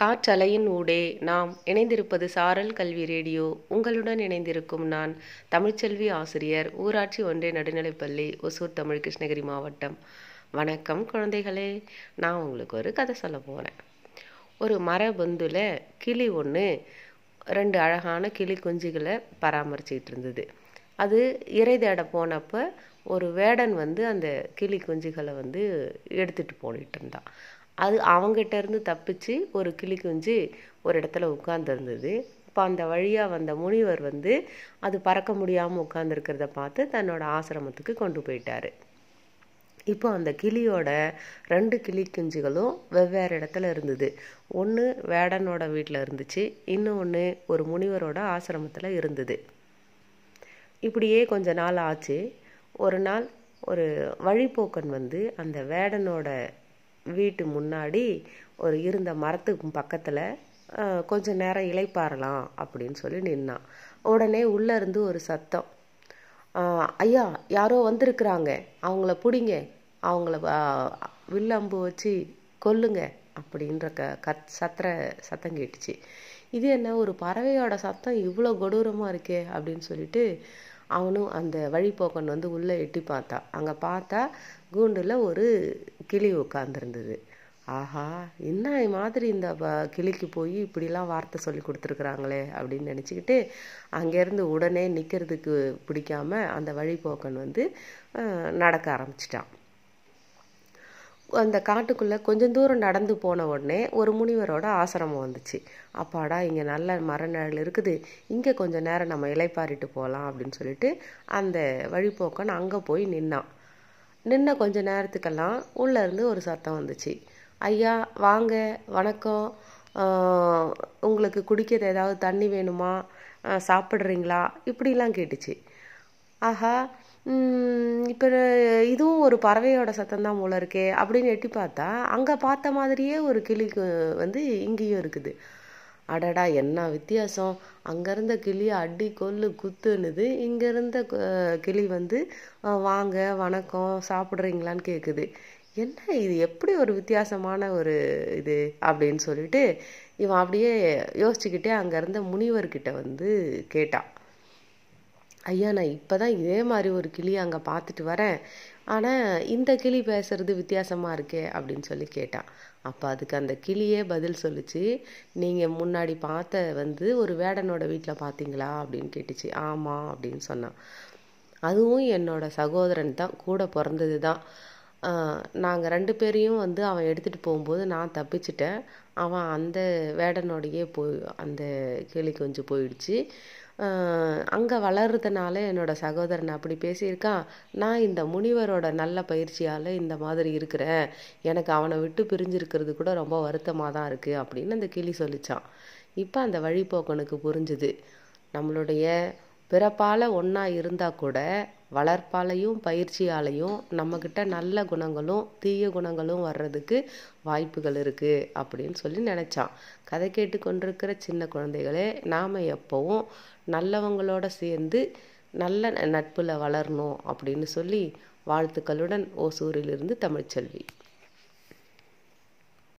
காற்றலையின் ஊடே நாம் இணைந்திருப்பது சாரல் கல்வி ரேடியோ. உங்களுடன் இணைந்திருக்கும் நான் தமிழ்ச்செல்வி ஆசிரியர் ஊராட்சி ஒன்றிய நடுநிலைப்பள்ளி ஒசூர் தமிழ் கிருஷ்ணகிரி மாவட்டம். வணக்கம் குழந்தைகளே. நான் உங்களுக்கு ஒரு கதை சொல்ல போகிறேன் ஒரு மரபந்துல கிளி ஒன்று ரெண்டு அழகான கிளி குஞ்சுகளை பராமரிச்சுக்கிட்டு இருந்தது. அது இறை தேட போனப்போ ஒரு வேடன் வந்து அந்த கிளி குஞ்சுகளை வந்து எடுத்துகிட்டு போனிட்டு இருந்தான். அது அவங்ககிட்ட இருந்து தப்பிச்சு ஒரு கிளி குஞ்சு ஒரு இடத்துல உட்கார்ந்துருந்தது. இப்போ அந்த வழியாக வந்த முனிவர் வந்து அது பறக்க முடியாமல் உட்காந்துருக்கிறத பார்த்து தன்னோட ஆசிரமத்துக்கு கொண்டு போயிட்டாரு. இப்போ அந்த கிளியோட ரெண்டு கிளி குஞ்சுகளும் வெவ்வேறு இடத்துல இருந்தது. ஒன்று வேடனோட வீட்டில் இருந்துச்சு இன்னொன்று ஒரு முனிவரோட ஆசிரமத்தில் இருந்தது. இப்படியே கொஞ்ச நாள் ஆச்சு. ஒரு நாள் ஒரு வழிப்போக்கன் வந்து அந்த வேடனோட வீட்டு முன்னாடி ஒரு இருந்த மரத்துக்கு பக்கத்தில் கொஞ்ச நேரம் இலைப்பாறலாம் அப்படின்னு சொல்லி நின்னான். உடனே உள்ளே இருந்து ஒரு சத்தம். ஐயா யாரோ வந்திருக்கிறாங்க. அவங்கள பிடிங்க. அவங்கள வில்லம்பு வச்சு கொல்லுங்க அப்படின்ற க கத் சத்திர சத்தம் கேட்டுச்சு. இது என்ன ஒரு பறவையோட சத்தம்? இவ்வளோ கொடூரமாக இருக்கே அப்படின்னு சொல்லிட்டு அவனும் அந்த வழிபோக்கன் வந்து உள்ளே எட்டி பார்த்தா. அங்கே பார்த்தா கூண்டில் ஒரு கிளி உட்காந்துருந்தது ஆஹா என்ன மாதிரி இந்த கிளிக்கு போய் இப்படிலாம் வார்த்தை சொல்லி கொடுத்துருக்குறாங்களே அப்படின்னு நினச்சிக்கிட்டு அங்கேருந்து உடனே நிற்கிறதுக்கு பிடிக்காம அந்த வழிப்போக்கன் வந்து நடக்க ஆரம்பிச்சிட்டான். அந்த காட்டுக்குள்ளே கொஞ்சம் தூரம் நடந்து போன உடனே ஒரு முனிவரோட ஆசிரமம் வந்துச்சு. அப்பாடா இங்கே நல்ல மரநிழல் இருக்குது. இங்கே கொஞ்சம் நேரம் நம்ம இலைப்பாரிட்டு போகலாம் அப்படின்னு சொல்லிட்டு அந்த வழிப்போக்கன் அங்கே போய் நின்னான். நின்ன கொஞ்ச நேரத்துக்கெல்லாம் உள்ளேருந்து ஒரு சத்தம் வந்துச்சு. ஐயா வாங்க வணக்கம். உங்களுக்கு குடிக்கிறது ஏதாவது தண்ணி வேணுமா? சாப்பிட்றீங்களா? இப்படிலாம் கேட்டுச்சு. ஆஹா இப்போ இதுவும் ஒரு பறவையோட சத்தம் தான் போல இருக்கே அப்படின்னு எட்டி பார்த்தா அங்கே பார்த்த மாதிரியே ஒரு கிளி வந்து இங்கேயும் இருக்குது. அடடா என்ன வித்தியாசம். அங்கேருந்த கிளி அடி கொல்லு குத்துன்னுது. இங்கேருந்த கிளி வந்து வாங்க வணக்கம் சாப்பிட்றீங்களான்னு கேட்குது என்ன இது? எப்படி ஒரு வித்தியாசமான ஒரு இது அப்படின்னு சொல்லிட்டு இவன் அப்படியே யோசிச்சுக்கிட்டே அங்கே இருந்த முனிவர்கிட்ட வந்து கேட்டான் ஐயா நான் இப்போ தான் இதே மாதிரி ஒரு கிளி அங்கே பார்த்துட்டு வரேன். ஆனால் இந்த கிளி பேசுறது வித்தியாசமாக இருக்கே அப்படின்னு சொல்லி கேட்டான் அப்போ அதுக்கு அந்த கிளியே பதில் சொல்லிச்சு. நீங்கள் முன்னாடி பார்த்த வந்து ஒரு வேடனோட வீட்டில் பார்த்தீங்களா அப்படின்னு கேட்டுச்சு. ஆமாம் அப்படின்னு சொன்னான் அதுவும் என்னோட சகோதரன் தான் கூட பிறந்தது தான். நாங்கள் ரெண்டு பேரையும் வந்து அவன் எடுத்துகிட்டு போகும்போது நான் தப்பிச்சிட்டேன். அவன் அந்த வேடனோடையே போய் அந்த கிளி கொஞ்சம் போயிடுச்சு. அங்கே வளர்றதுனால என்னோடய சகோதரன் அப்படி பேசியிருக்கான் நான் இந்த முனிவரோட நல்ல பயிற்சியால் இந்த மாதிரி இருக்கிறேன். எனக்கு அவனை விட்டு பிரிஞ்சிருக்கிறது கூட ரொம்ப வருத்தமாக தான் இருக்குது அப்படின்னு அந்த கிளி சொல்லிச்சான் இப்போ அந்த வழிபோக்கனுக்கு புரிஞ்சுது. நம்மளுடைய பிறப்பால் ஒன்றா இருந்தால் கூட வளர்ப்பாலையும் பயிற்சியாலையும் நம்மக்கிட்ட நல்ல குணங்களும் தீய குணங்களும் வர்றதுக்கு வாய்ப்புகள் இருக்குது அப்படின்னு சொல்லி நினச்சான். கதை கேட்டு கொண்டிருக்கிற சின்ன குழந்தைகளே நாம் எப்போவும் நல்லவங்களோட சேர்ந்து நல்ல நட்பில் வளரணும் அப்படின்னு சொல்லி வாழ்த்துக்களுடன் ஓசூரிலிருந்து தமிழ்ச்செல்வி.